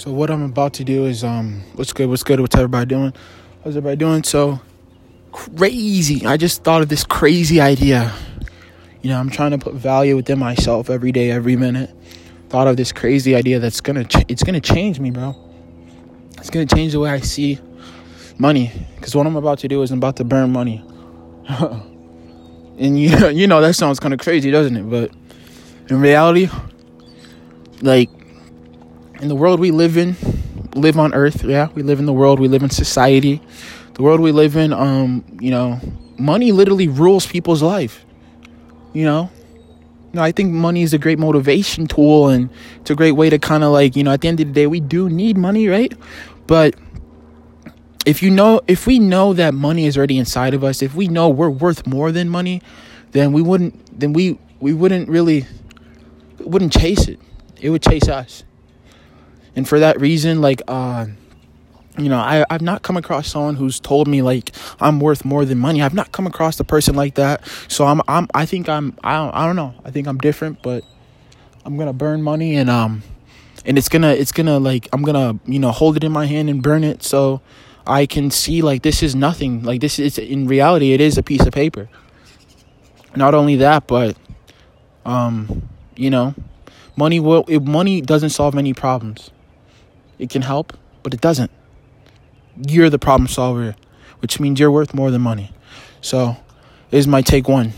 So what I'm about to do is um what's good, what's good, what's everybody doing? How's everybody doing? So crazy. I just thought of this crazy idea. You know, I'm trying to put value within myself every day, every minute. Thought of this crazy idea that's gonna ch- it's gonna change me, bro. It's gonna change the way I see money. Cause what I'm about to do is I'm about to burn money. and you you know that sounds kind of crazy, doesn't it? But in reality, like in the world we live in, live on earth, yeah, we live in the world, we live in society. The world we live in, um, you know, money literally rules people's life. You know? You know, I think money is a great motivation tool and it's a great way to kind of like, you know, at the end of the day, we do need money, right? But if you know, if we know that money is already inside of us, if we know we're worth more than money, then we wouldn't, then we, we wouldn't really, wouldn't chase it. It would chase us and for that reason like uh you know I, i've not come across someone who's told me like i'm worth more than money. I've not come across a person like that. So i'm i'm i think i'm i don't, I don't know. I think i'm different but i'm gonna burn money and um and it's gonna it's gonna like i'm gonna you know hold it in my hand and burn it. So i can see like this is nothing. Like this is in reality it is a piece of paper. Not only that but um you know money will it, money doesn't solve any problems it can help, but it doesn't. You're the problem solver, which means you're worth more than money. So, is my take one.